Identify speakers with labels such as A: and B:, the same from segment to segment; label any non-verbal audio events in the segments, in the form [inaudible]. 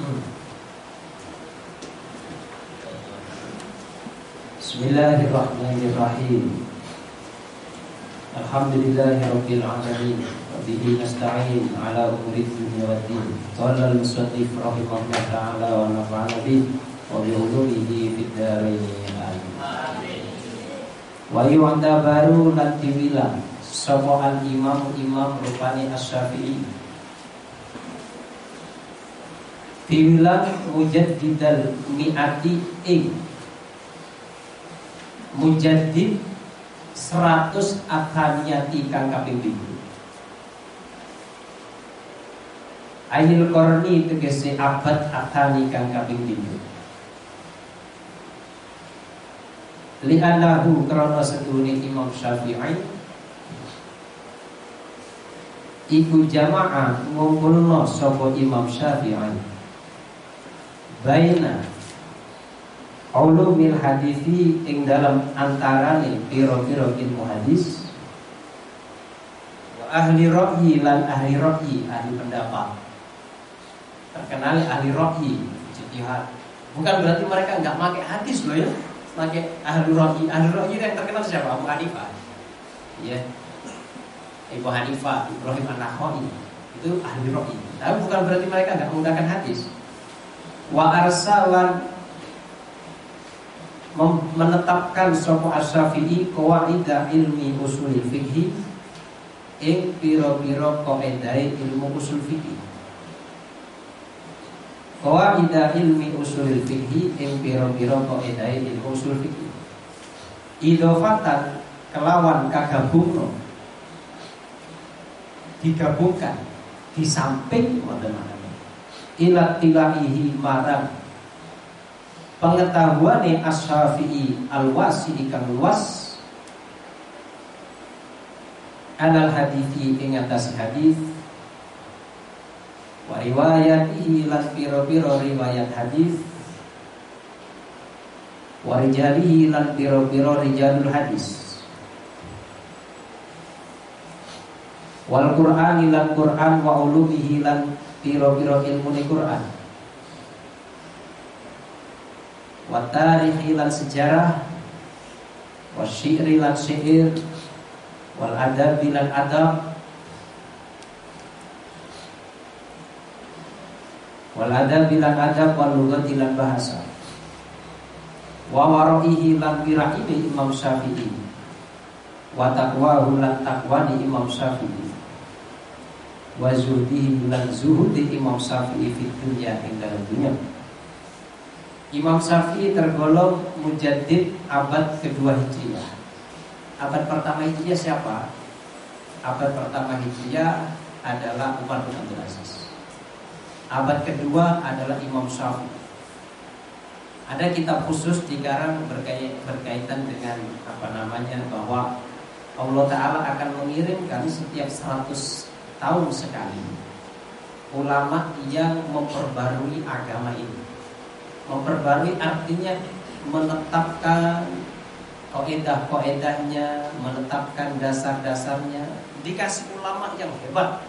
A: Bismillahirrahmanirrahim. Alhamdulillahirabbil alamin. Bihi nasta'in ala umuri dunya waddin. Qala al-musannif rahimahullah ta'ala wa nafa'ana bih wa bi ulumihi fid dharain. Amin. Wa yu'anda baru lan diwilang sapa al-imam-imam rupani Asy-Syafi'i Diwilang mujaddidal mi'ati ing. Mujaddid 100 athaniyati kang kaping 7 Ainil korni tegese abad athani kang kaping 7 Li'annahu karena seduni Imam Syafi'i Iku jamaah ngumpulno sapa Imam Syafi'i baina ulumil hadisi ing dalam antarane piro-piro ilmu hadis wa ahli rohyi lan ahli rohyi ahli pendapat. Terkenal ahli rohyi jihad. Bukan berarti mereka nggak pakai hadis loh ya. Pakai ahli rohyi ahli rohyi yang terkenal siapa? Abu Hanifah. Ya Ibu Hanifah Ibrahim an itu ahli rohyi tapi bukan berarti mereka nggak menggunakan hadis wa arsalan menetapkan sapa asy-Syafi'i ilmi usul fikih ing pira-pira kaedah ilmu usul fikih qawaida ilmi usul fikih ing pira-pira kaedah ilmu usul fikih idofatan kelawan kagabungno. Digabungkan di samping modern ila tilaihi marang pengetahuan as-syafi'i al-wasi ikang luas. Anal hadithi ing atas hadis wa riwayatihi lan piro-piro riwayat hadis wa rijalihi lan piro-piro rijalul hadis. Wal qur'ani lan qur'an wa ulumihi lan piro-piro ilmu ni Quran. Wa tarikhi lan sejarah wa syi'ri lan syair wal adab lan adab wal adab lan adab wal lugati lan bahasa. Wa waraihi lan wiraihi Imam Syafi'i. Wa taqwahu lan taqwani Imam Syafi'i wa lan zuhudi Imam Syafi'i fi dunya ing dalam dunia. Imam Syafi'i tergolong mujaddid abad kedua Hijriah. Abad pertama Hijriah siapa? Abad pertama Hijriah adalah Umar bin Abdul Aziz. Abad kedua adalah Imam Syafi'i. Ada kitab khusus dikarang berkaitan dengan apa namanya bahwa Allah Ta'ala akan mengirimkan setiap 100 tahun sekali ulama yang memperbarui agama ini. Memperbarui artinya menetapkan koedah-koedahnya, menetapkan dasar-dasarnya, dikasih ulama yang hebat,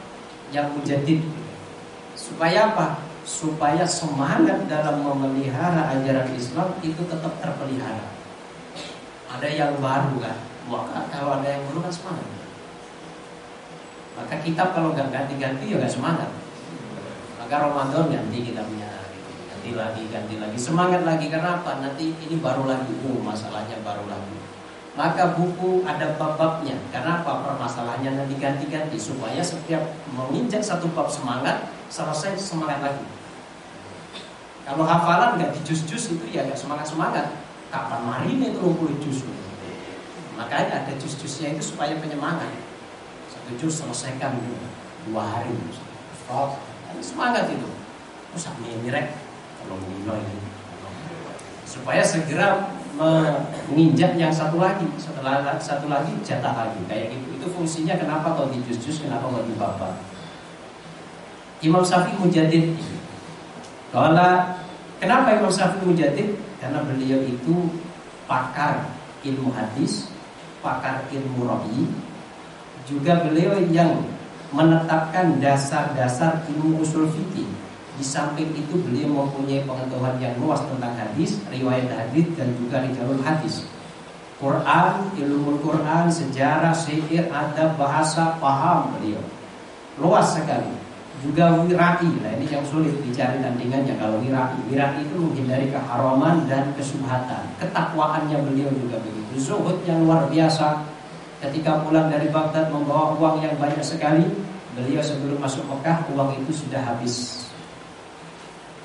A: yang menjadi supaya apa? Supaya semangat dalam memelihara ajaran Islam itu tetap terpelihara. Ada yang baru kan, maka kalau ada yang baru kan semangat. Maka kitab kalau nggak ganti-ganti ya nggak semangat. Maka Ramadan ganti kitabnya, ganti lagi, ganti lagi, semangat lagi. Kenapa? Nanti ini baru lagi, uh, masalahnya baru lagi. Maka buku ada bab-babnya. Kenapa permasalahannya nanti ganti-ganti supaya setiap menginjak satu bab semangat, selesai semangat lagi. Kalau hafalan nggak di jus-jus itu ya nggak semangat-semangat. Kapan mari ini 30 jus? Makanya ada jus-jusnya itu supaya penyemangat tujuh selesaikan dua hari stop. Semangat itu. Terus rek kalau Nino ini. Supaya segera menginjak yang satu lagi. Setelah satu lagi jatah lagi. Kayak gitu. Itu fungsinya kenapa kalau di jus-jus kenapa nggak di bapak Imam Syafi'i mujadid kalau kenapa Imam Syafi'i mujadid karena beliau itu pakar ilmu hadis pakar ilmu rohi juga beliau yang menetapkan dasar-dasar ilmu usul fikih Di samping itu beliau mempunyai pengetahuan yang luas tentang hadis, riwayat hadis dan juga rijalul hadis. Quran, ilmu Quran, sejarah, sihir, adab, bahasa, paham beliau. Luas sekali. Juga wirai, nah ini yang sulit dicari tandingannya kalau wirai. Wirai itu menghindari keharaman dan kesubhatan. Ketakwaannya beliau juga begitu. Zuhud yang luar biasa. Ketika pulang dari Baghdad membawa uang yang banyak sekali, beliau sebelum masuk Mekah uang itu sudah habis.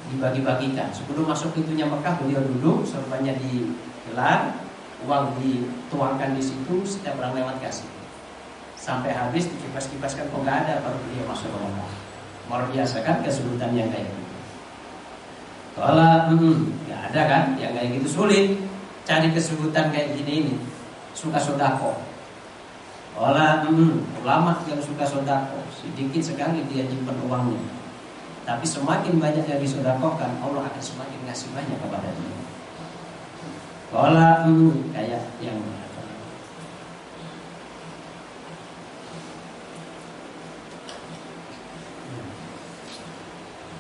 A: Dibagi-bagikan. Sebelum masuk pintunya Mekah beliau duduk, servanya digelar, uang dituangkan di situ setiap orang lewat kasih. Sampai habis dikipas-kipaskan kok nggak ada baru beliau masuk ke Mekah. Luar biasa kan kesulitan yang kayak gitu? Kalau hmm, nggak ada kan yang kayak gitu? Sulit cari kesulitan kayak gini ini. Suka sodako Olah hmm, ulama yang suka sodako. Sedikit sekali dia nyimpen uangnya. Tapi semakin banyak yang disodakokan Allah akan semakin ngasih banyak kepada dia. Kola hmm, kayak yang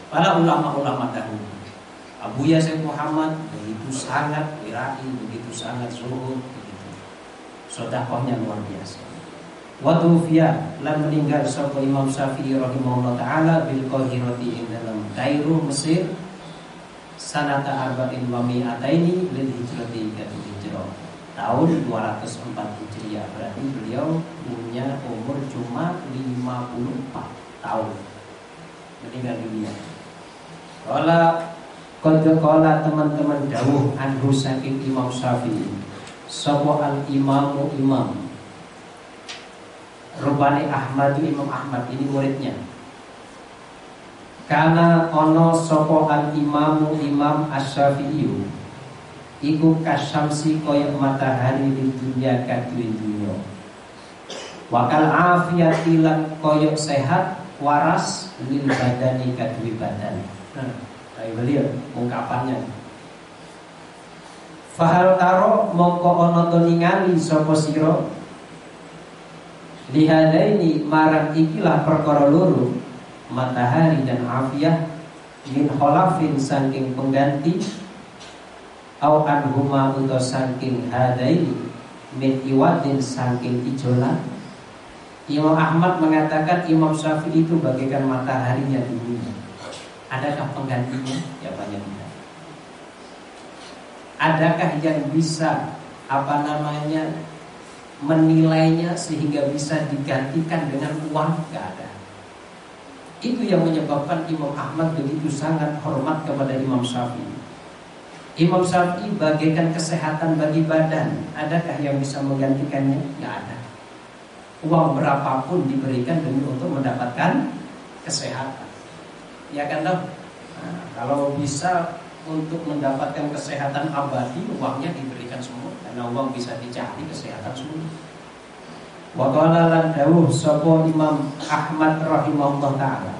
A: Para ulama-ulama dahulu. Abu Yasin Muhammad begitu sangat wirai, begitu sangat suhud, begitu. Sodakohnya luar biasa. Waktu Fia lah meninggal sapa Imam Syafi'i rahimahullah taala bil Qahirati dalam Kairo Mesir sanata arba'in wa mi'ataini lil hijrati katu hijrah. Tahun 204 Hijriah berarti beliau punya umur cuma 54 tahun. Meninggal dunia. Kala Kode kala teman-teman dawuh anhu saking Imam Syafi'i Sopo al imamu imam Rubani Ahmad Imam Ahmad ini muridnya. Karena ono sopo al imamu imam asyafi'iyu Iku kasyamsi koyok matahari di dunia kadui dunia. Wakal afiat ilan koyok sehat waras lil badani kadui badan. Nah, beliau ungkapannya. Fahal taro mongko ono to ningali sapa sira Lihadaini marang ikilah perkara loro matahari dan afiah min kholafin saking pengganti au anhuma atau saking hadaini min iwadin saking ijolan Imam Ahmad mengatakan Imam Syafi'i itu bagaikan mataharinya dunia. Adakah penggantinya? Jawabannya tidak Adakah yang bisa apa namanya menilainya sehingga bisa digantikan dengan uang? Gak ada itu yang menyebabkan Imam Ahmad begitu sangat hormat kepada Imam Syafi'i. Imam Syafi'i bagaikan kesehatan bagi badan. Adakah yang bisa menggantikannya? Tidak ada. Uang berapapun diberikan demi untuk mendapatkan kesehatan. Ya kan dong? Nah, kalau bisa untuk mendapatkan kesehatan abadi, uangnya diberikan semua. Karena uang bisa dicari kesehatan semua. Wa qala lan dawuh sapa Imam Ahmad rahimahullah taala.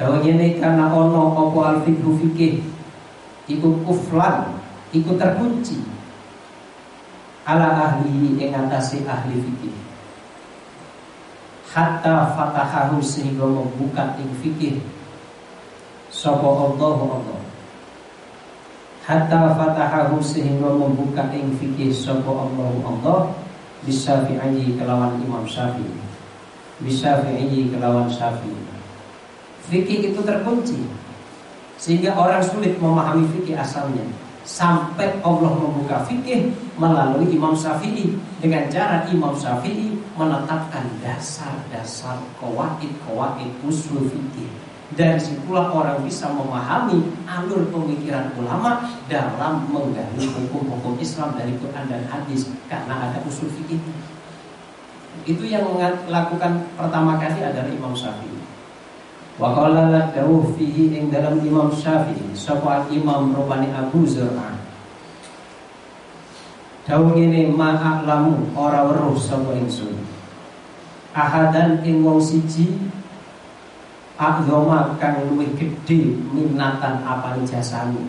A: Dawuh ngene karena ono apa al fikhu fikih iku kuflan, iku terkunci ala ahli ing atase ahli fikih. Hatta fatahahu sehingga membuka ing fikih sapa Allah Allah. Hatta fatahahu sehingga membuka ing fikih sapa Allah Allah bisa Bisyafi'i kelawan Imam Syafi'i. Bisyafi'i kelawan Syafi'i. Fikih itu terkunci Sehingga orang sulit memahami fikih asalnya. Sampai Allah membuka fikih melalui Imam Syafi'i Dengan cara Imam Syafi'i menetapkan dasar-dasar kawaid-kawaid usul fikih dari situlah orang bisa memahami alur pemikiran ulama dalam menggali hukum-hukum Islam dari Quran dan hadis karena ada usul fikih. Itu yang melakukan pertama kali adalah Imam Syafi'i. Wa qala fihi ing dalam Imam Syafi'i sapa Imam Rubani Abu Zur'ah. Dawuh ini ma'aklamu ora weruh sapa ingsun. Ahadan ing wong siji Agama kang luwih gedhe minatan apane jasane.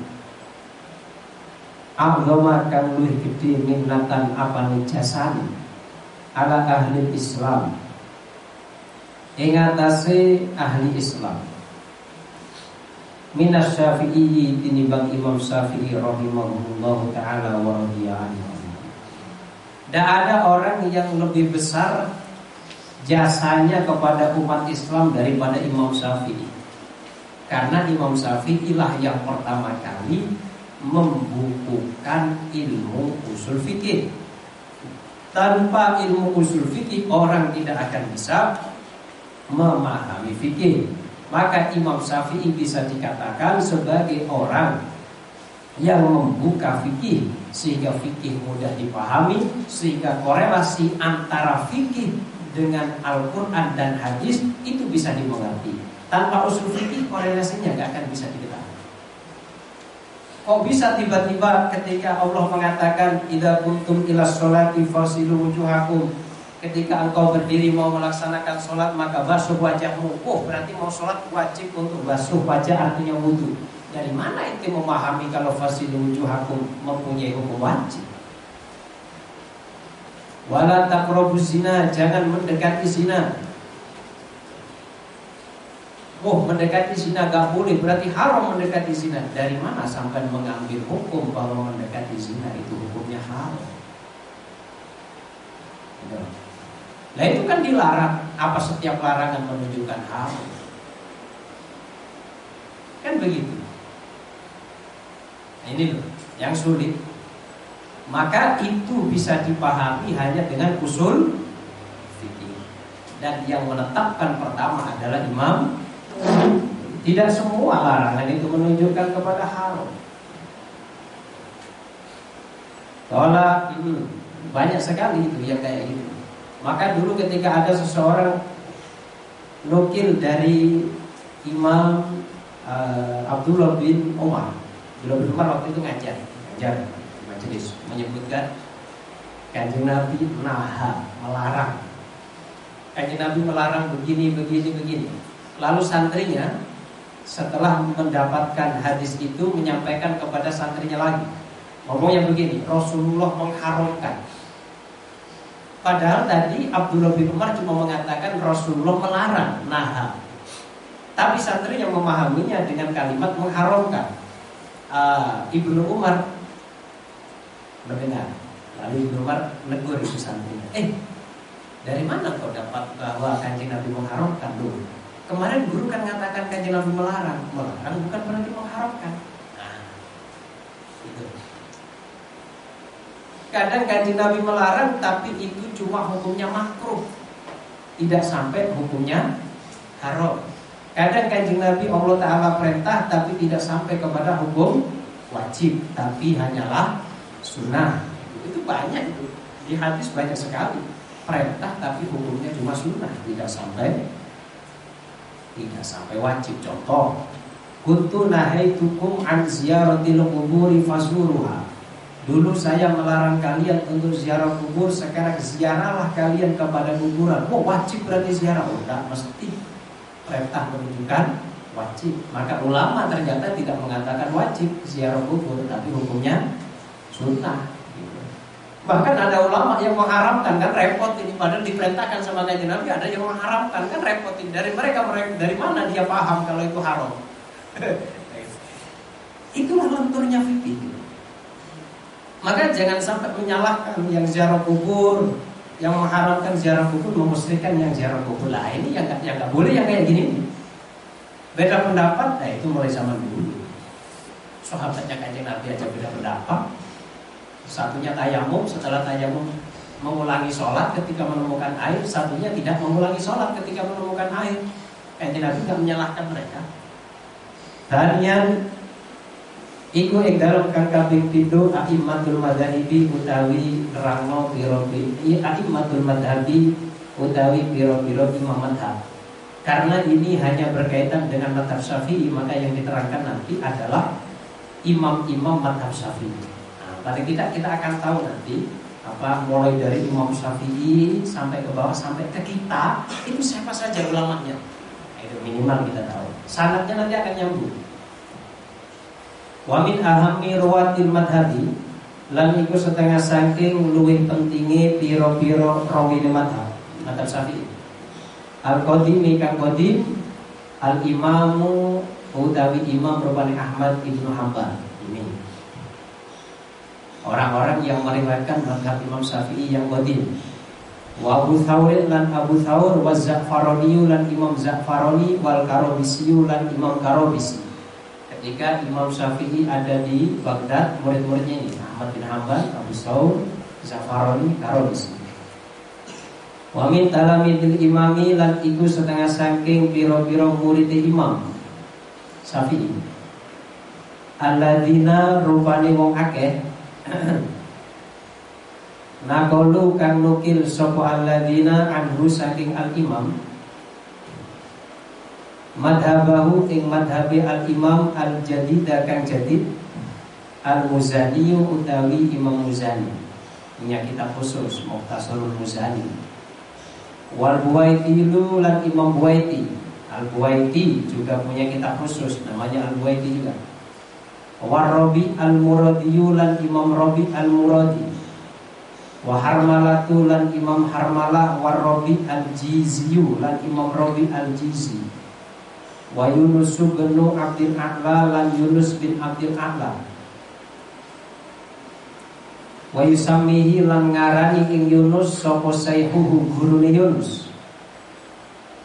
A: Agama kang luwih gedhe minatan apane jasane. Ala ahli Islam. Ing ahli Islam. minas syafi'i tinimbang Imam Syafi'i rahimahullah taala wa tidak ada orang yang lebih besar jasanya kepada umat Islam daripada Imam Syafi'i. Karena Imam Syafi'i lah yang pertama kali membukukan ilmu usul fikih. Tanpa ilmu usul fikih orang tidak akan bisa memahami fikih. Maka Imam Syafi'i bisa dikatakan sebagai orang yang membuka fikih sehingga fikih mudah dipahami sehingga korelasi antara fikih dengan Al-Quran dan hadis itu bisa dimengerti tanpa usul fikih korelasinya nggak akan bisa diketahui kok bisa tiba-tiba ketika Allah mengatakan idza kuntum ila sholati fasilu wujuhakum ketika engkau berdiri mau melaksanakan sholat maka basuh wajahmu. Oh berarti mau sholat wajib untuk basuh wajah artinya wudhu. Dari mana itu memahami kalau fasilu wujuhakum mempunyai hukum wajib? Wala taqrabu zina, jangan mendekati zina. Oh mendekati zina gak boleh Berarti haram mendekati zina Dari mana sampai mengambil hukum Bahwa mendekati zina itu hukumnya haram Nah itu kan dilarang. Apa setiap larangan menunjukkan hal? Kan begitu. Nah, ini loh yang sulit. Maka itu bisa dipahami hanya dengan usul fikih. Dan yang menetapkan pertama adalah imam. Tidak semua larangan itu menunjukkan kepada haram. Kalau ini banyak sekali itu yang kayak gitu. Maka dulu ketika ada seseorang nukil dari Imam uh, Abdullah bin Umar, Abdullah bin Umar waktu itu ngajar, ngajar majelis menyebutkan kanjeng Nabi naha melarang, kanjeng Nabi melarang begini begini begini. Lalu santrinya setelah mendapatkan hadis itu menyampaikan kepada santrinya lagi, ngomongnya begini, Rasulullah mengharamkan Padahal tadi Abdullah bin Umar cuma mengatakan Rasulullah melarang nah Tapi santri yang memahaminya dengan kalimat mengharamkan. Uh, Ibnu Umar mendengar. Lalu Ibnu Umar negur itu santri. Eh, dari mana kau dapat bahwa kanjeng Nabi mengharamkan dulu? Kemarin guru kan mengatakan kanjeng Nabi melarang. Melarang bukan berarti mengharamkan. Nah, itu. Kadang kanjeng Nabi melarang tapi itu cuma hukumnya makruh. Tidak sampai hukumnya haram. Kadang kanjeng Nabi Allah Ta'ala perintah tapi tidak sampai kepada hukum wajib. Tapi hanyalah sunnah. Itu banyak itu. Di hadis banyak sekali. Perintah tapi hukumnya cuma sunnah. Tidak sampai tidak sampai wajib. Contoh, kuntu nahaitukum an ziyaratil quburi fasuruha. Dulu saya melarang kalian untuk ziarah kubur Sekarang ziarahlah kalian kepada kuburan Oh wajib berarti ziarah Oh tidak mesti Perintah menunjukkan wajib Maka ulama ternyata tidak mengatakan wajib ziarah kubur Tapi hukumnya sunnah Bahkan ada ulama yang mengharamkan kan repot ini padahal diperintahkan sama kajian Nabi ada yang mengharamkan kan repot ini dari mereka mereka dari mana dia paham kalau itu haram. [laughs] Itulah lenturnya fikih. Maka jangan sampai menyalahkan yang ziarah kubur, yang mengharamkan ziarah kubur, memusrikan yang ziarah kubur. Lah ini yang yang gak boleh yang kayak gini. Beda pendapat, nah itu mulai zaman dulu. Sahabatnya kanjeng Nabi aja beda pendapat. Satunya tayamum, setelah tayamum mengulangi sholat ketika menemukan air, satunya tidak mengulangi sholat ketika menemukan air. Kanjeng Nabi tidak menyalahkan mereka. Yang Iku ing dalam kang kaping aimatul madhabi utawi nerangno pira-pira aimatul madhabi utawi pira-pira imam madhab. Karena ini hanya berkaitan dengan madhab syafi'i maka yang diterangkan nanti adalah imam-imam madhab syafi'i. Pada kita kita akan tahu nanti apa mulai dari Imam Syafi'i sampai ke bawah sampai ke kita itu siapa saja ulamanya. Itu minimal kita tahu. Sanatnya nanti akan nyambung. Wa min ahammi ruwatil madhabi lan iku setengah saking luwih pentinge piro-piro rawine madhab madhab Syafi'i. Al qadim kang qadim al imamu utawi imam rupane Ahmad ibnu Hambal ini orang-orang yang meriwayatkan madhab Imam Syafi'i yang qadim wa Abu Thawrin lan Abu Thawr wa Za'farani lan Imam Za'farani wal Karobisi lan Imam Karobisi. Ketika Imam Syafi'i ada di Baghdad murid-muridnya ini Ahmad bin Hambal Abu Thawr Za'farani Karobisi. Wa min talamidil imami lan iku setengah saking piro-piro murid imam Syafi'i. Alladzina rupane wong akeh [laughs] Nakolu kang nukil sopo alladzina anhu saking al-imam. Madhabahu ing madhabi al-imam al-jadid kang jadid Al-Muzani utawi Imam Muzani. Punya kitab khusus Muhtasarul Muzani. Wal Buwaiti lan Imam Buwaiti. Al Buwaiti juga punya kitab khusus Namanya Al Buwaiti juga Warrobi Al Muradiyu lan Imam Robi Al Muradi wa harmalatu lan imam harmalah wa robi al jiziyu lan imam robi al jizi wa yunus bin abdil a'la lan yunus bin abdil a'la. Wa yusamihi lan ngarani ing yunus sapa sayhuhu gurune yunus.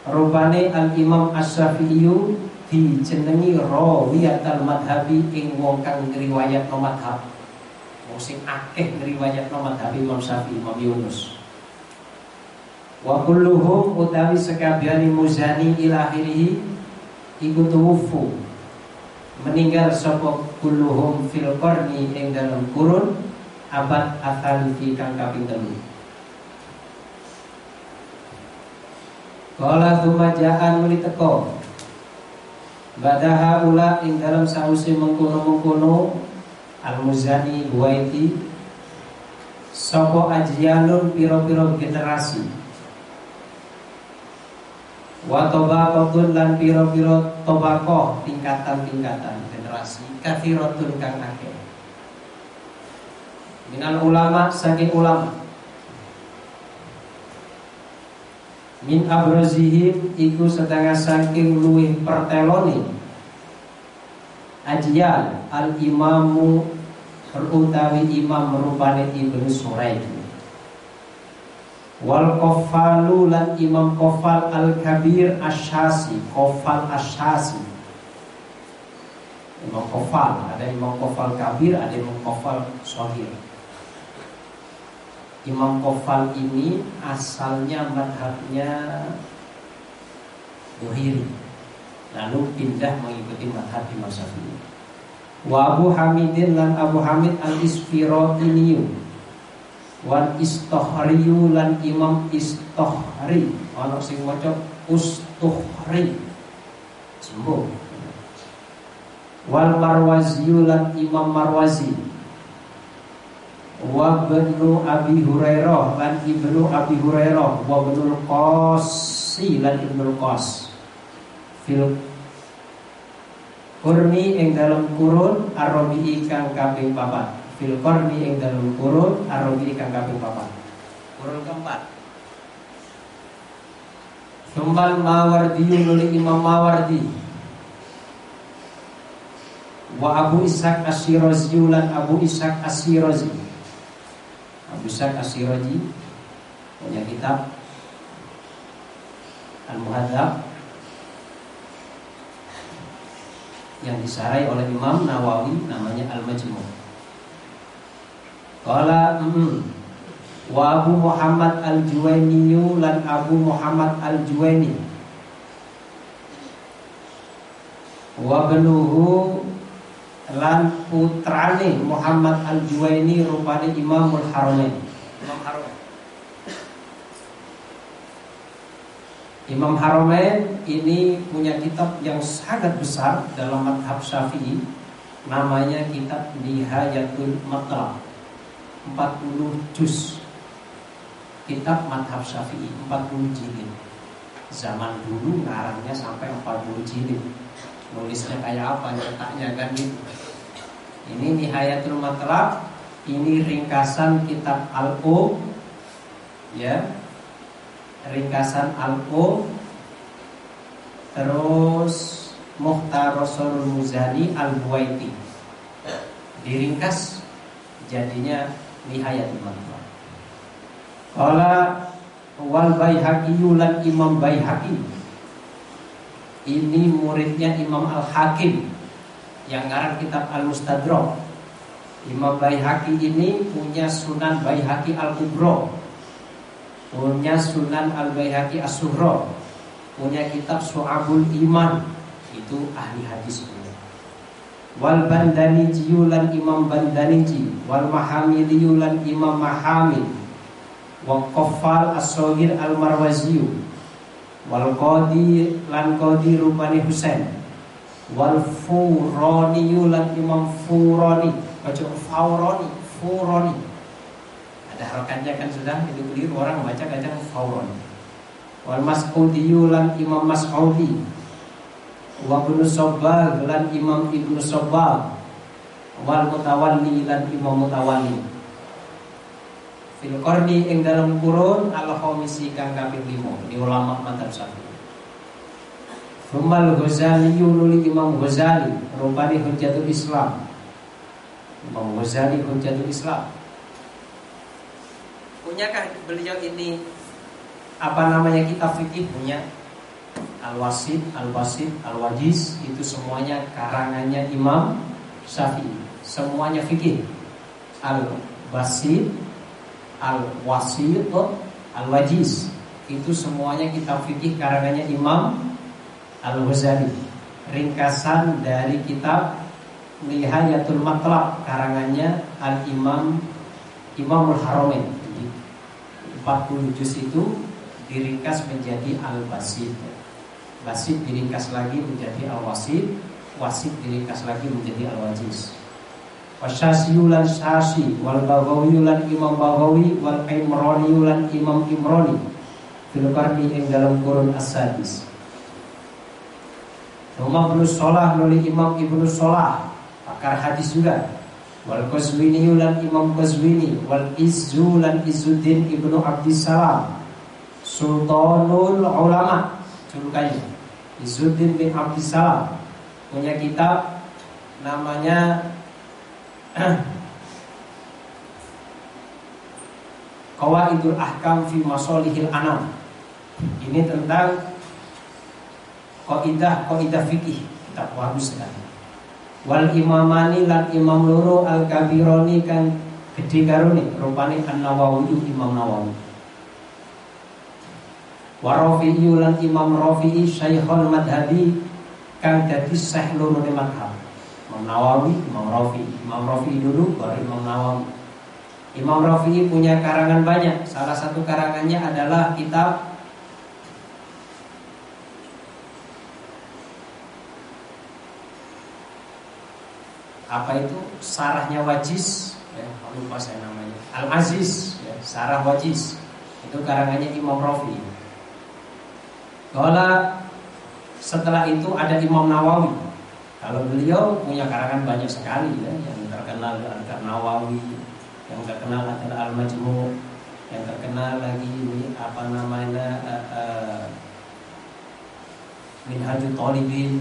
A: Rupane al imam asyafi'iyu dijenengi rawiyatal madhabi ing wong kang riwayat no madhab sing akeh ngriwayatno madhab Imam Syafi'i Imam Yunus. Wa kulluhum utawi sekabiani muzani ila akhirih iku tuwufu meninggal sapa kulluhum fil qarni ing dalam kurun abad athalifi kang kaping telu. Kala tumajaan muli teko Badaha ula ing dalam sausi mengkono-mengkono Al-Muzani Buaiti Sopo ajyalun piro-piro generasi? Wa tobakotun lan piro-piro tobakoh tingkatan-tingkatan generasi Kathirotun kang akhir Minal ulama saking ulama Min abrazihim iku setengah saking luwih perteloni. Ajyal al-imamu utawi imam merupane ibnu Suraid. Wal kofalu lan imam kofal al kabir asyasi kofal asyasi. Imam kofal ada imam kofal kabir ada imam kofal sohir imam kofal ini asalnya madhabnya Buhiri. Lalu pindah mengikuti madhab Imam Syafi'i. Wa Abu Hamidin lan Abu Hamid al Isfirotiniyu Wan Istohriyu lan Imam Istohri. Ono sing maca Ustuhri Sembuh Wal Marwaziyu lan Imam Marwazi Wa benu Abi Hurairah lan ibnu Abi Hurairah Wa benul Qasi lan ibnu Qas fil kurni ing dalam kurun arabi kang kaping papat. Fil kurni ing dalam kurun arabi kang kaping papat. Kurun keempat. Sumbal Mawardi nuli Imam Mawardi. Wa Abu Ishaq Asyirazi lan Abu Ishaq Asyirazi Abu Ishaq Asyirazi punya kitab Al-Muhadzab yang disarai oleh Imam Nawawi namanya Al-Majmu'. Qala mm, wa Abu Muhammad Al-Juwaini lan Abu Muhammad Al-Juwaini wa benuhu lan putrane Muhammad Al-Juwaini rupane Imamul Haramain. Imam Haramain. Imam Haramain ini punya kitab yang sangat besar dalam madhab syafi'i. Namanya kitab Nihayatul Matlab 40 juz. Kitab madhab syafi'i 40 jilid. Zaman dulu ngarangnya sampai 40 jilid Nulisnya kayak apa letaknya kan gitu. Ini Nihayatul Matlab Ini ringkasan kitab Al-O Ya. Ringkasan alko terus Muhtarasarul Muzani Al-Buwaiti. Diringkas jadinya Nihayatul Matlub Kala wal Baihaqi Imam Baihaqi Ini muridnya Imam Al-Hakim Yang ngarang kitab Al-Mustadrak. Imam Baihaqi ini punya Sunan Baihaqi Al-Kubro. Punya Sunan Al-Baihaqi As-Suhro Punya kitab Su'abul Iman. Itu ahli hadis punya. Wal Bandaniji yulan Imam Bandaniji Wal Mahamidi yulan Imam Mahamid Wa Qafal As-Sogir Al-Marwaziyu Wal Qadi Lan Qadi Rupani Husain. Wal Furoni yulan Imam Furoni baca fauroni furoni ada harokannya kan sudah itu keliru orang baca kadang fauroni wal mas'udi lan imam mas'udi. Wa ibnu sabbah lan imam ibnu sabbah wal mutawalli lan imam mutawalli fil qarni ing dalam kurun al khamisi kang kaping 5 di ulama mantap satu. Rumal Ghazali yunuli Imam Ghazali rupani hujjatul Islam. Imam Ghazali Hujjatul Islam. Punyakah beliau ini? Apa namanya kitab fikih? Punya. Al-Wasid, Al-Wasid, Al-Wajiz Itu semuanya karangannya Imam Syafi'i. Semuanya fikih. Al-Basid Al-Wasid Al-Wajiz Itu semuanya kitab fikih karangannya Imam Al-Ghazali Ringkasan dari kitab Nihayatul Matlab karangannya Al Imam Imamul Haramain. 40 juz itu diringkas menjadi Al Basid. Basid diringkas lagi menjadi Al Wasid, Wasid diringkas lagi menjadi Al Wajiz. Wasyasiyulan syasi wal bagawiyulan imam bagawi wal imroniyulan imam imroni. Fil ing dalam kurun as-sadis. Rumah Ibnu Solah nuli Imam Ibnu Solah pakar hadis juga. Wal Qazwini lan Imam Qazwini wal Izzu lan Izzuddin Ibnu Abdissalam Sultanul Ulama julukannya Izzuddin bin Abdissalam punya kitab namanya [clears throat] Qawaidul Ahkam fi Masolihil Anam. Ini tentang kaidah kaidah fikih kitab bagus sekali. Wal imamani lan imam loro al kabironi kan gede karone rupane an nawawi imam nawawi. Wa rafi'i lan imam rafi'i syaikhul madhabi kang dadi syekh loro ne madhab imam nawawi imam rafi'i imam rafi'i dulu baru imam nawawi. Imam Rafi'i punya karangan banyak. Salah satu karangannya adalah kitab apa itu? Sarahnya wajiz ya lupa saya namanya. Al aziz ya, sarah wajiz itu karangannya Imam Rafi. Kalau setelah itu ada Imam Nawawi kalau beliau punya karangan banyak sekali ya yang terkenal adalah Nawawi yang terkenal adalah Al Majmu yang terkenal lagi ini apa namanya uh, uh, Minhajul Talibin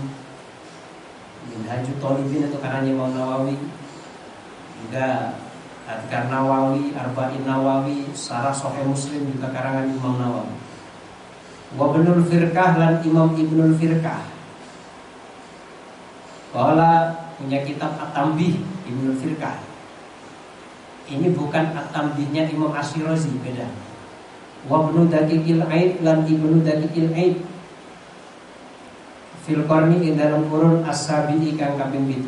A: Minhajul Talibin itu karena Imam Nawawi juga Adkar Nawawi, Arba'in Nawawi, Sarah Sahih Muslim juga karangan Imam Nawawi. Wabnul Firqah dan Imam Ibnul Firqah. Kala punya kitab At-Tambih Ibnul Firqah. Ini bukan At-Tambihnya Imam Asyirazi beda. Wabnu Daqiqil Aid dan Ibnu Daqiqil Aid. Fil qarni ing dalam kurun as-sabi'i kang kaping 7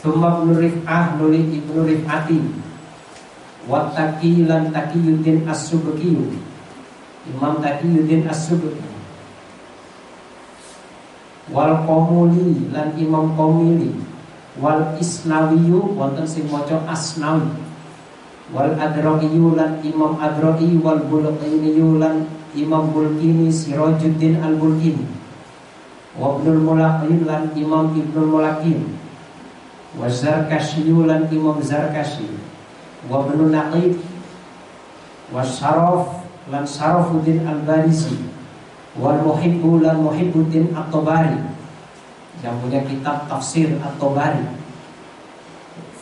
A: Thumma ibnu Rif'ah nuli ibnu Rif'ati. Wa taqi lan taqiyuddin as-subki. Imam taqiyuddin as-subki Wal qomuli lan imam qomili Wal isnawiyu wonten sing maca asnawi. Wal adra'iyu lan imam adra'i Wal bulqiniyu lan imam bulkini Sirajuddin al-bulkini Wabnul Mulaqin lan Imam Ibnul Mulaqin. Wa Zarkashiyu lan Imam Zarkashi. Wabnul Naqib. Wa Syaraf lan Syarafuddin Al-Barisi Wal Muhibbu lan Muhibbuddin At-Tabari. Yang punya kitab tafsir atau bari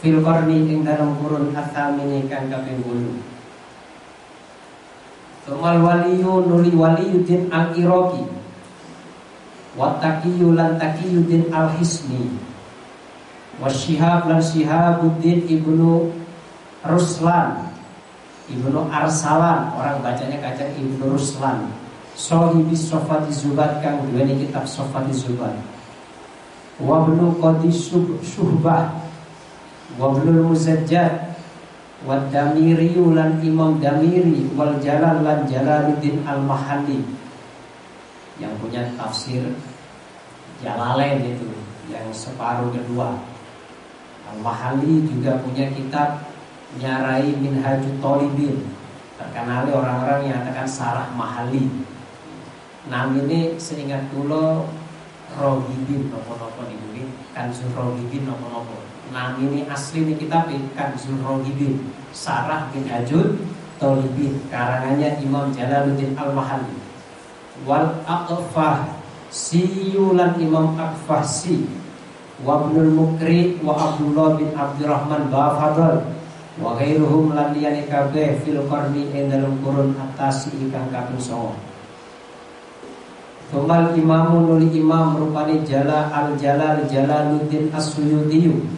A: fil qarni ing dalam kurun athamini kang kaping 8 Tumal waliyu nuli waliyuddin al-Iraqi Wa taqiyu lan taqiyuddin al-Hisni. Wa syihab lan syihabuddin ibnu Ruslan. Ibnu Arsalan. Orang bacanya kacang Ibnu Ruslan Sohibis Sofati Zubat Kang dua kitab Sofati Zubat Wabnu Qadis Syuhbah Wabnul Muzajjad Wad Damiri ulan Imam Damiri wal Jalal lan Jalaluddin Al Mahalli yang punya tafsir Jalalain itu yang separuh kedua. Al Mahalli juga punya kitab Nyarai Minhajut Tolibin terkenal orang-orang yang katakan Sarah Mahalli. Nam ini seingat dulu Rohibin nopo-nopo di kan Rohibin nopo-nopo. Nah ini asli ini kitab kan Rohibin Sarah bin Ajud Tolibin Karangannya Imam Jalaluddin Al-Mahalli Wal Aqfah Siyulan Imam Aqfah Si Wabnul Mukri Wa Abdullah bin Abdurrahman Bafadol. Wa ghairuhum lan liyani kabeh fil qarni ing kurun atas ikang kaping songo Tumal imamu nuli imam rupani jala al jalal jalaluddin as-suyutiyu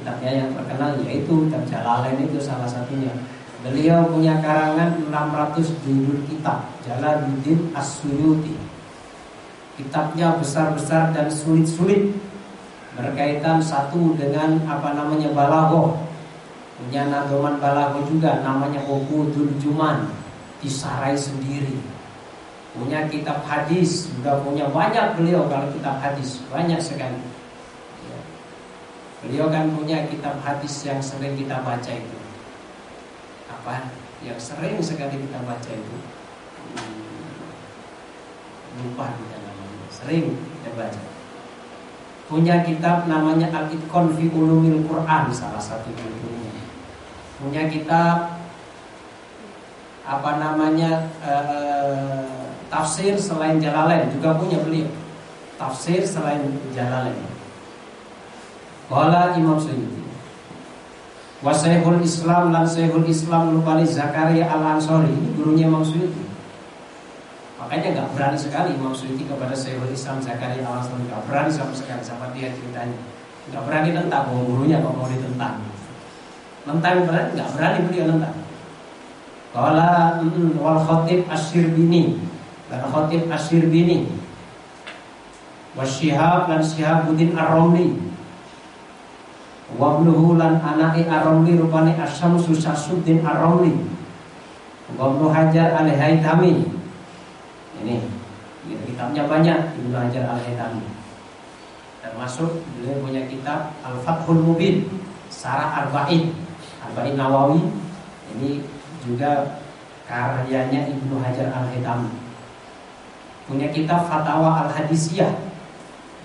A: kitabnya yang terkenal yaitu kitab Jalalain itu salah satunya. Beliau punya karangan 600 judul kitab Jalaluddin As-Suyuti. Kitabnya besar-besar dan sulit-sulit berkaitan satu dengan apa namanya balaghah. Punya nadoman balaghah juga namanya Uqudul Juman disarai sendiri. Punya kitab hadis juga punya banyak beliau kalau kitab hadis banyak sekali. Beliau kan punya kitab hadis yang sering kita baca itu. Apa? Yang sering sekali kita baca itu. Hmm, lupa kita namanya. Sering kita baca. Punya kitab namanya Al-Itqan fi Ulumil Quran salah satu bukunya. Punya kitab apa namanya uh, tafsir selain Jalalain juga punya beliau. Tafsir selain Jalalain. Kala Imam Suyuti Wa Islam lan Syekhul Islam Lupali Zakaria Al Ansori Ini gurunya Imam Suyuti. Makanya nggak berani sekali Imam Suyuti kepada Syekhul Islam Zakaria Al Ansori Nggak berani sama sekali sama dia ceritanya. Nggak berani tentang mau gurunya kok mau ditentang. Tentang berani nggak berani beliau tentang. Kala mm, wal khotib asyir bini Dan khotib asyir bini Wasyihab dan Syihabuddin Ar-Romli Wabnuhu lan anai Ar-Ramli rupane Asyamsu Syasuddin Ar-Ramli Wabnu Hajar Al-Haytami Ini ya, kitabnya banyak Ibnu Hajar Al-Haytami Termasuk beliau punya kitab Al-Fathul Mubin Sarah Arba'in Arba'in Nawawi. Ini juga karyanya Ibnu Hajar Al-Haytami Punya kitab Fatawa Al-Hadisiyah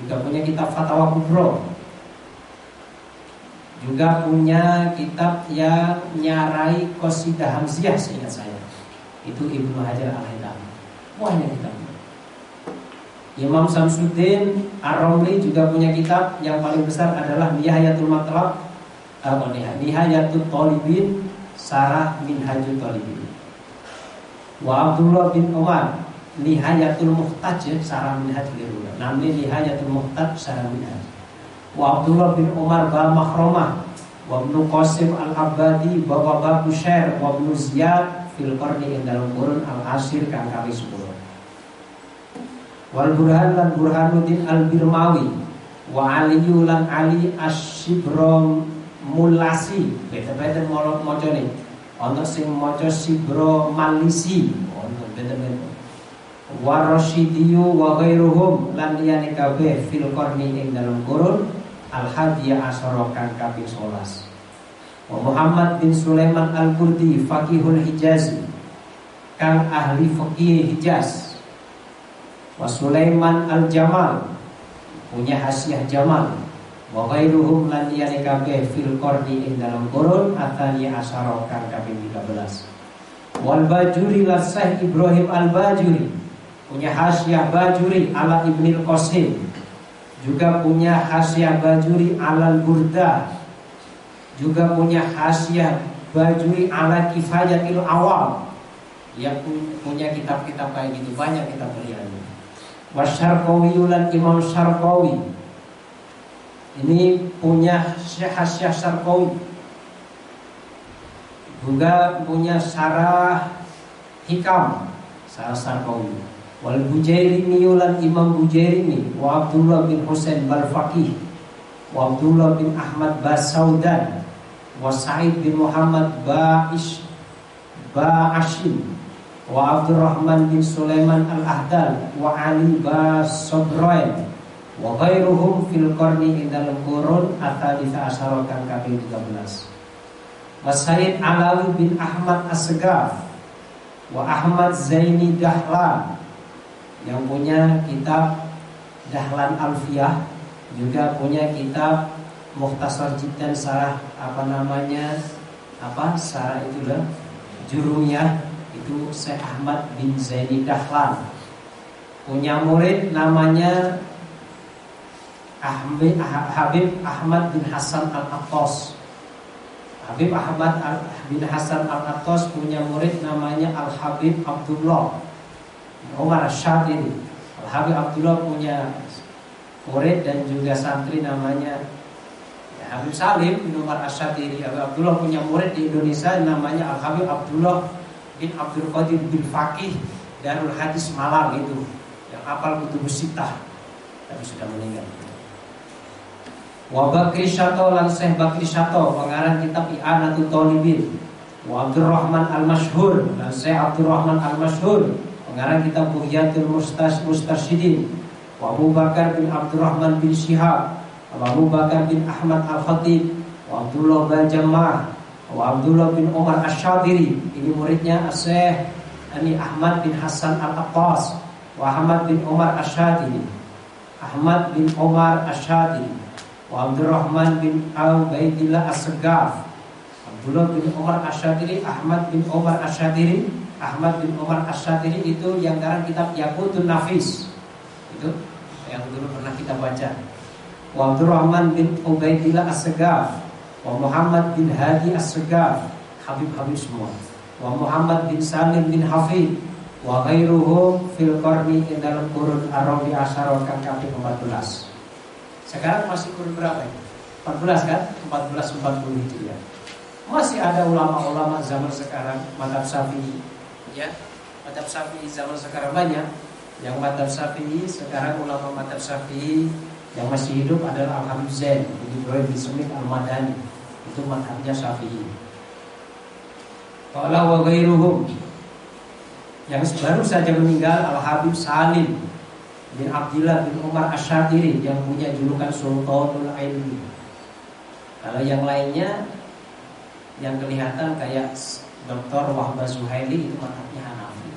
A: Juga punya kitab Fatawa Kubro juga punya kitab yang nyarai Qasidah Hamziah seingat saya. Itu Ibnu Hajar Al-Haytami. Banyak kitab. Imam Samsuddin Ar-Romli juga punya kitab yang paling besar adalah Nihayatul Matlab apa nih? Nihayatul Talibin Sarah Minhajul Talibin. Wa Abdullah bin Umar Nihayatul Muhtaj Sarah Minhajul Namanya Nihayatul Muhtaj Sarah Minhaj. Wa Abdullah bin Umar bal Makhromah wa Ibnu Qasim al-Abadi wa Babu Syair wa Ibnu Ziyad fil qarni ing dalam kurun al-asir kang kali 10 wal Burhan lan Burhanuddin al-Birmawi wa Ali lan Ali Asyibro Mulasi. Beda-beda molot nih ana sing maca Sibro Malisi ono beda-beda wa Rasyidiyu wa ghairuhum lan liyane kabeh fil qarni ing dalam kurun al hadiyah asyara kang kaping 11 wa Muhammad bin Sulaiman al-Kurdi faqihul Hijaz kang ahli fikih Hijaz. Wa Sulaiman al-Jamal punya hasiah Jamal. Wa ghairuhum lan liyane kabeh fil qarni ing dalam kurun atani asyara kang kaping 13 wal Bajuri lasah Ibrahim al-Bajuri punya hasiah Bajuri ala Ibnil Qasim. Juga punya khasiah bajuri alal burda juga punya khasiah bajuri ala kifayatil awal yang punya kitab-kitab kayak gitu banyak kita beliannya wasyarqawi ulan imam syarqawi. Ini punya khasiah syarqawi. Juga punya syarah hikam syarah syarqawi wal bujairimi ulan imam bujairimi wa abdullah bin husain bal faqih wa abdullah bin ahmad basaudan wa Sa'id bin Muhammad Ba'ish Ba'ashim wa Abdurrahman bin Sulaiman Al-Ahdal wa Ali Basobroin wa ghairuhum fil qarni indal qurun ataditha asyara kan kami 13 wa Sayyid Alawi bin Ahmad Asgaf wa Ahmad Zaini Dahlan yang punya kitab Dahlan Alfiyah juga punya kitab Muhtasar Jiddan Sarah apa namanya apa Sarah itulah jurumnya itu Syekh Ahmad bin Zaini Dahlan. Punya murid namanya Habib Ahmad bin Hasan Al-Attos Habib Ahmad bin Hasan Al-Attos punya murid namanya Al-Habib Abdullah Umar Syadiri Al-Habib Abdullah punya murid dan juga santri namanya Habib Salim bin Umar Asyadiri Habib Abdullah punya murid di Indonesia namanya Al Habib Abdullah bin Abdul Qadir bin Fakih Darul Hadis Malang itu yang apal kutub sitah tapi sudah meninggal. Wa Bakri Syato lan Syekh Bakri Syato pengarang kitab I'anatul Talibin. Wa Abdurrahman Al-Masyhur dan Syekh Abdurrahman Al-Masyhur pengarang kitab Buhyatul Mustas Mustarsyidin. Wa Abu Bakar bin Abdurrahman bin Syihab Abu Bakar bin Ahmad Al-Khatib wa Abdullah bin Jamah wa Abdullah bin Umar Ash-Shadiri ini muridnya Syekh Ani Ahmad bin Hasan Al-Aqqas wa Ahmad bin Umar Ash-Shadiri Ahmad bin Umar Ash-Shadiri wa Abdurrahman bin Al-Baidillah As-Segaf Abdullah bin Umar Ash-Shadiri Ahmad bin Umar Ash-Shadiri Ahmad bin Umar Ash-Shadiri itu yang garang kitab Yakutun Nafis. Itu yang dulu pernah kita baca. Wa Abdurrahman bin Ubaidillah As-Segaf wa Muhammad bin Hadi As-Segaf Habib-habib semua. Wa Muhammad bin Salim bin Hafid wa ghairuhum fil qarni dalam kurun Arabi Asyara kan kami 14 sekarang masih kurun berapa ya? 14 kan? 14 40 itu ya masih ada ulama-ulama zaman sekarang madhab syafi'i ya madhab syafi'i zaman sekarang banyak yang madhab syafi'i sekarang ulama madhab syafi'i yang masih hidup adalah Al Habib Zain Ibrahim bin Sumit Al Madani itu madhabnya Syafi'i. Kalau wa ghairuhum yang baru saja meninggal Al Habib Salim bin Abdullah bin Umar Asyadiri yang punya julukan Sultanul Ilmi. Kalau yang lainnya yang kelihatan kayak Dr. Wahbah Zuhaili itu madhabnya Hanafi.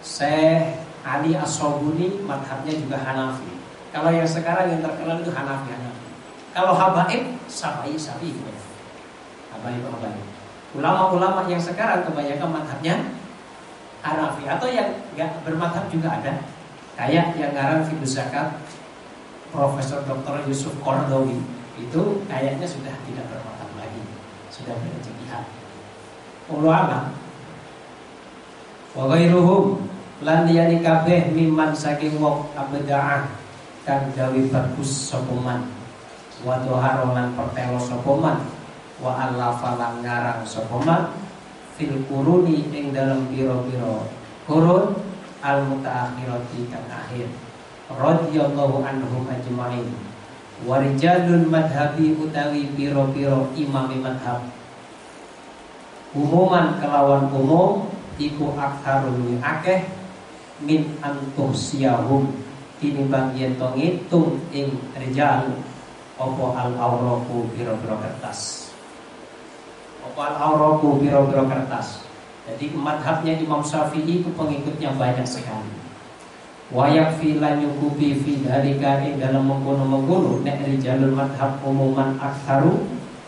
A: Syekh Ali As-Sobuni madhabnya juga Hanafi. Kalau yang sekarang yang terkenal itu Hanafi Hanafi. Kalau Habaib, Syafi'i Syafi'i. Habaib Habaib. Ulama-ulama yang sekarang kebanyakan madhabnya Hanafi atau yang nggak bermadhab juga ada. Kayak yang ngarang Fidu Zakat Profesor Dr. Yusuf Kordowi itu kayaknya sudah tidak bermadhab sudah berjihad. Ulama wa ghairuhum lan liyani kabeh miman saking wong abda'ah kang gawe bagus sapa man. Wa pertelo sapa man. Wa allafa lan ngarang sapa man. Fil kuruni ing dalam pira-pira kurun al mutaakhirati kang akhir. Radhiyallahu anhum ajmain warijalul madhabi utawi piro-piro imam madhab. Umuman kelawan umum iku aktarun akeh min antusiahum tinimbang yen to ngitung ing rijal apa al auraku biro-biro kertas? Apa al auraku biro-biro kertas? Jadi madhabnya Imam Syafi'i itu pengikutnya banyak sekali wayak fi lan yukubi fi dalika ing dalam mengkono-mengkono. Nek rijalul madhab umuman aktsaru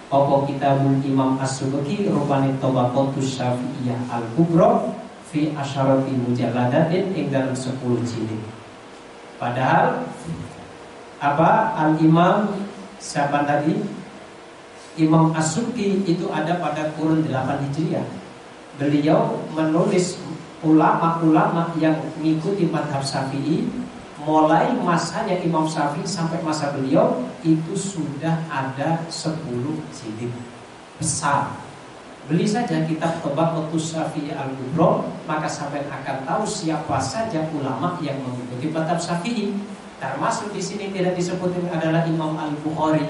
A: apa kitabul Imam As-Subki rupane Tabaqatus Syafi'iyah al-Kubra fi asyarati mujalladatin ing dalam 10 jilid. Padahal apa al Imam siapa tadi? Imam Asuki itu ada pada kurun 8 Hijriah. Beliau menulis ulama-ulama yang mengikuti madhab Syafi'i mulai masanya Imam Syafi'i sampai masa beliau itu sudah ada 10 jilid. Besar. Beli saja kitab Tebak Otus Syafi'i Al-Kubro Maka sampai akan tahu siapa saja ulama yang mengikuti madhab Syafi'i. Termasuk di sini tidak disebut adalah Imam Al-Bukhari.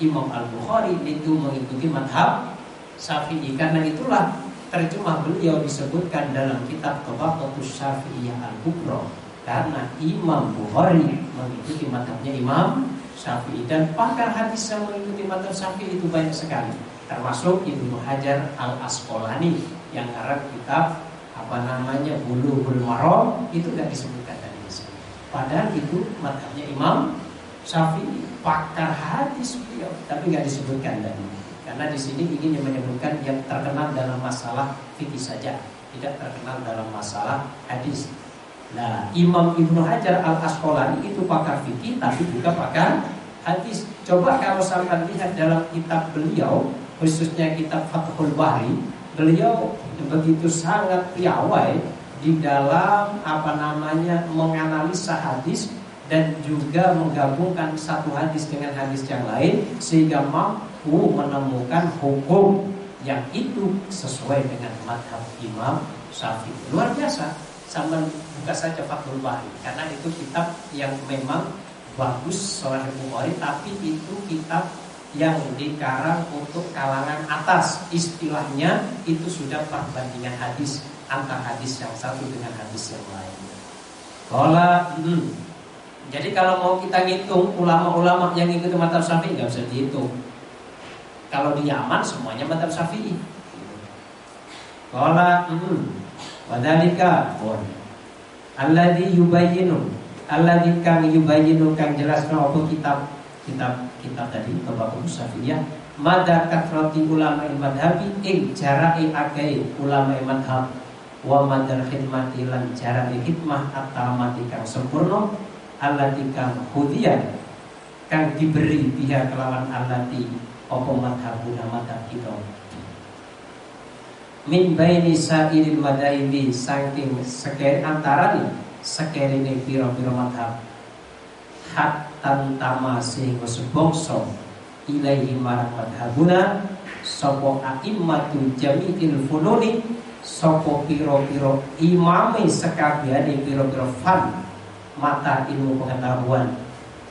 A: Imam Al-Bukhari itu mengikuti madhab Syafi'i. Karena itulah terjemah beliau disebutkan dalam kitab Tabaqatus Syafi'iyah Al-Kubra karena Imam Bukhari mengikuti matanya Imam Syafi'i dan pakar hadis yang mengikuti mata Syafi'i itu banyak sekali termasuk Ibnu Hajar Al Asqalani yang karena kitab apa namanya Bulughul Maram itu tidak disebutkan sini. Padahal itu matanya Imam Syafi'i pakar hadis beliau tapi nggak disebutkan dari karena di sini ingin menyebutkan yang terkenal dalam masalah fikih saja, tidak terkenal dalam masalah hadis. Nah, Imam Ibnu Hajar Al Asqalani itu pakar fikih tapi juga pakar hadis. Coba kalau sampai lihat dalam kitab beliau, khususnya kitab Fathul Bari, beliau begitu sangat piawai di dalam apa namanya menganalisa hadis dan juga menggabungkan satu hadis dengan hadis yang lain sehingga mampu menemukan hukum yang itu sesuai dengan madhab Imam Syafi'i. Luar biasa. Sama buka saja Fathul Bari karena itu kitab yang memang bagus Sahih Bukhari tapi itu kitab yang dikarang untuk kalangan atas istilahnya itu sudah perbandingan hadis antara hadis yang satu dengan hadis yang lain. Kalau hmm, jadi kalau mau kita ngitung ulama-ulama yang ikut mata syafi'i nggak bisa dihitung. Kalau di Yaman semuanya mata syafi'i. Kala hmm, wadalika pun Alladhi yubayinu Alladhi kang yubayinu kang jelaskan apa kitab kitab kitab tadi Tabaqul Syafi'iyah Mada katrati ulama madhabi ing jarai agai ulama madhab wa madar khidmati lan jarai hikmah atamati kang sempurna allati kang hudiyan kang diberi dia kelawan allati apa madhabuna madhab kita. Min baini sairil madaibi saking seker antara ni sekerine piro-piro madhab. Hatta tama sehingga sebongso ilaihi marang madhabuna sopo a'immatu jami'il fununi sopo piro-piro imami sekabiani piro-piro fan mata ilmu pengetahuan.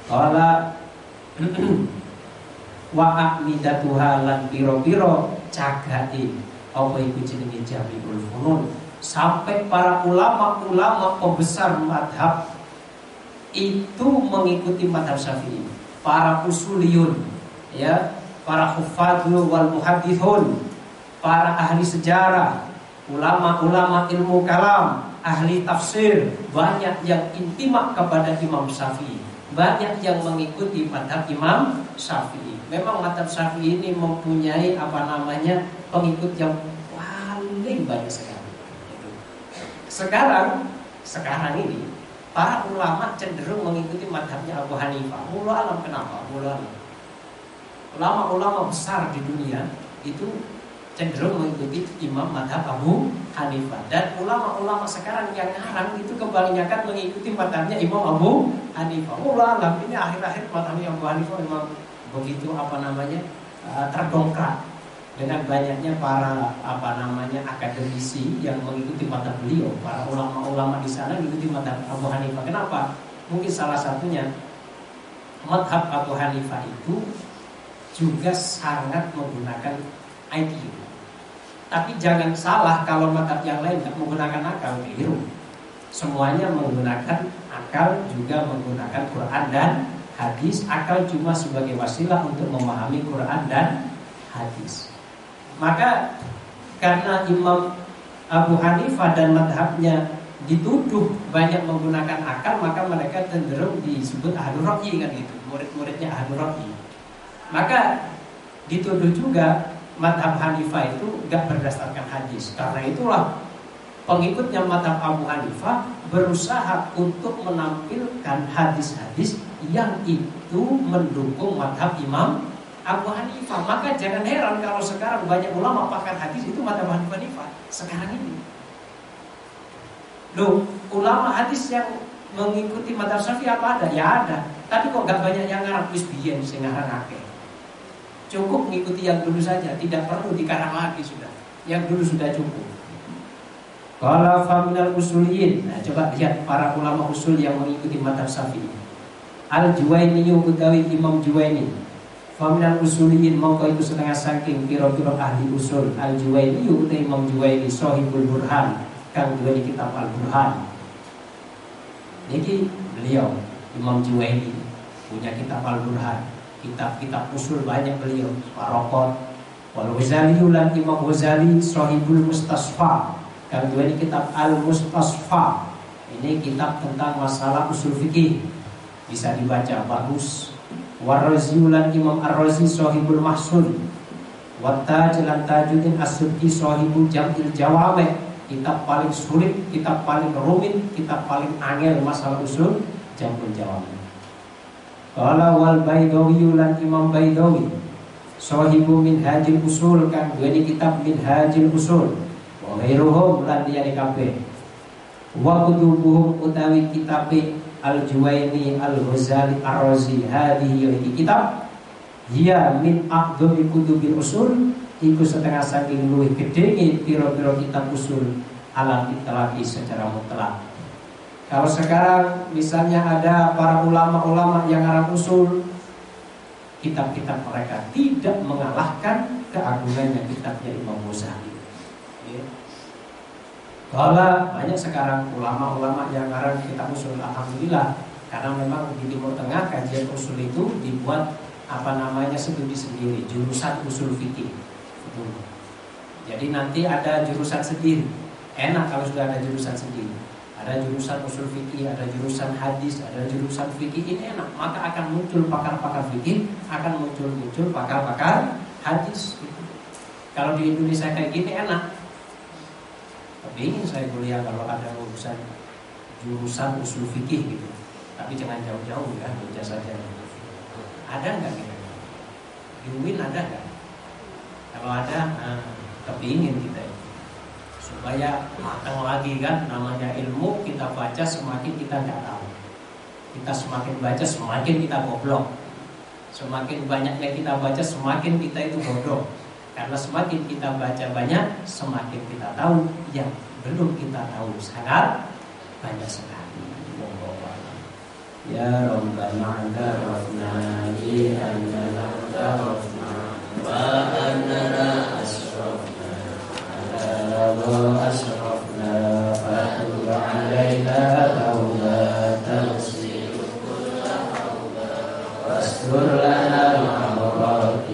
A: Kala [clears throat] wa aqmidatuha lan piro-piro cagai apa iku jenenge Jamiul Funun? Sampai para ulama-ulama pembesar madhab itu mengikuti madhab Syafi'i. Para usuliyun ya para hufadul wal muhadithun para ahli sejarah ulama-ulama ilmu kalam ahli tafsir, banyak yang intimak kepada Imam Syafi'i, banyak yang mengikuti madhab Imam Syafi'i. Memang madhab Syafi'i ini mempunyai apa namanya pengikut yang paling banyak sekali. Sekarang, sekarang ini para ulama cenderung mengikuti madhabnya Abu Hanifah. Mula alam kenapa? Mula alam. Ulama-ulama besar di dunia itu cenderung mengikuti imam madhab Abu Hanifah dan ulama-ulama sekarang yang ngarang itu kebanyakan mengikuti madhabnya Imam Abu Hanifah. Ulama ini akhir-akhir madhabnya Abu Hanifah memang begitu apa namanya uh, terdongkrak dengan banyaknya para apa namanya akademisi yang mengikuti madhab beliau, para ulama-ulama di sana mengikuti madhab Abu Hanifah. Kenapa? Mungkin salah satunya madhab Abu Hanifah itu juga sangat menggunakan IQ tapi jangan salah kalau madhab yang lain tidak menggunakan akal keliru. Semuanya menggunakan akal juga menggunakan Quran dan hadis. Akal cuma sebagai wasilah untuk memahami Quran dan hadis. Maka karena Imam Abu Hanifah dan madhabnya dituduh banyak menggunakan akal maka mereka cenderung disebut ahlu rohyi kan gitu murid-muridnya ahlu rohyi maka dituduh juga madhab Hanifah itu gak berdasarkan hadis. Karena itulah pengikutnya madhab Abu Hanifah berusaha untuk menampilkan hadis-hadis yang itu mendukung madhab Imam Abu Hanifah. Maka jangan heran kalau sekarang banyak ulama pakar hadis itu madhab Abu Hanifah. Sekarang ini. Loh, ulama hadis yang mengikuti madhab Syafi'i apa ada? Ya ada. Tapi kok gak banyak yang ngarang wis biyen sing ngarang Cukup mengikuti yang dulu saja, tidak perlu dikarang lagi sudah. Yang dulu sudah cukup. Kalau faminal usuliyin. Nah, coba lihat para ulama usul yang mengikuti madhab Syafi'i. Al Juwaini utawi Imam Juwaini Faminal usuliyin mongko itu setengah saking kira-kira ahli usul Al Juwaini utai Imam Juwaini Sohibul Burhan Kang di kitab Al Burhan Jadi beliau Imam Juwaini punya kitab Al Burhan Kitab-kitab usul banyak beliau. Parokot Wal Ghazali ulan Imam Ghazali Sohibul Mustasfa. Kang dua di kitab Al Mustasfa Ini kitab tentang masalah usul fikih. Bisa dibaca bagus. Warrazi ulan Imam Ar-Razi Sohibul Mahsul Wattaj lan Tajuddin As-Subki Sohibul Jamil Jawame. Kitab paling sulit, kitab paling rumit, kitab paling angel masalah usul Jamul Jawame Kala wal Baidawi ulan Imam Baidawi Sohibu min hajil usul kan dua kitab min hajil usul Wa ghairuhum lan dia kabeh Wa utawi kitabe Al-Juwaini Al-Ghazali Ar-Razi hadhihi yaitu kitab Hiya min aqdami kutubil usul Iku setengah saking luwih gedenge piro-piro kitab usul alam itlaqi secara mutlak. Kalau sekarang misalnya ada para ulama-ulama yang arah usul kitab-kitab mereka tidak mengalahkan keagungannya kitabnya Imam Ghazali. Ya. Kalau banyak sekarang ulama-ulama yang ngarang kitab usul Alhamdulillah Karena memang di Timur Tengah kajian usul itu dibuat apa namanya studi sendiri Jurusan usul fikih Jadi nanti ada jurusan sendiri Enak kalau sudah ada jurusan sendiri Ada jurusan usul fikih, ada jurusan hadis, ada jurusan fikih. Ini enak, maka akan muncul pakar-pakar fikih Akan muncul-muncul pakar-pakar hadis. Kalau di Indonesia kayak gini enak. Ingin saya kuliah kalau ada urusan jurusan usul fikih gitu. Tapi jangan jauh-jauh ya baca saja ada nggak kira di UIN ada nggak? Kalau ada nah, kepingin kita itu supaya matang lagi kan namanya ilmu kita baca semakin kita nggak tahu. Kita semakin baca semakin kita goblok. Semakin banyaknya kita baca semakin kita itu bodoh. Karena semakin kita baca banyak, semakin kita tahu yang belum kita tahu sangat banyak sekali. Ya Rabbana Rafna bi annana tarafna wa annana asrafna واستر لنا العورات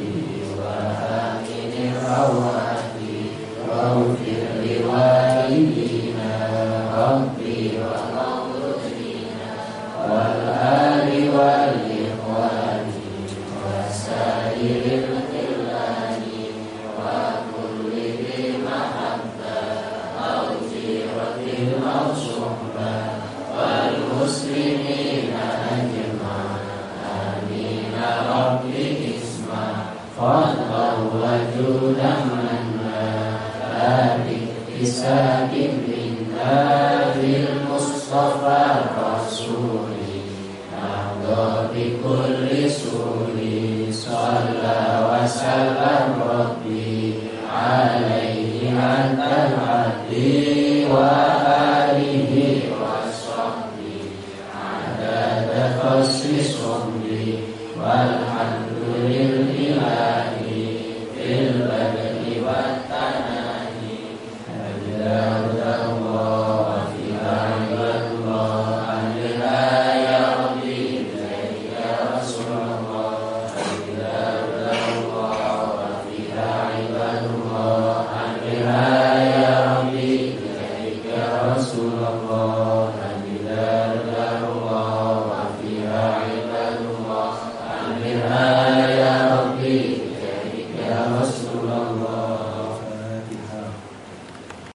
A: وآمن الروعات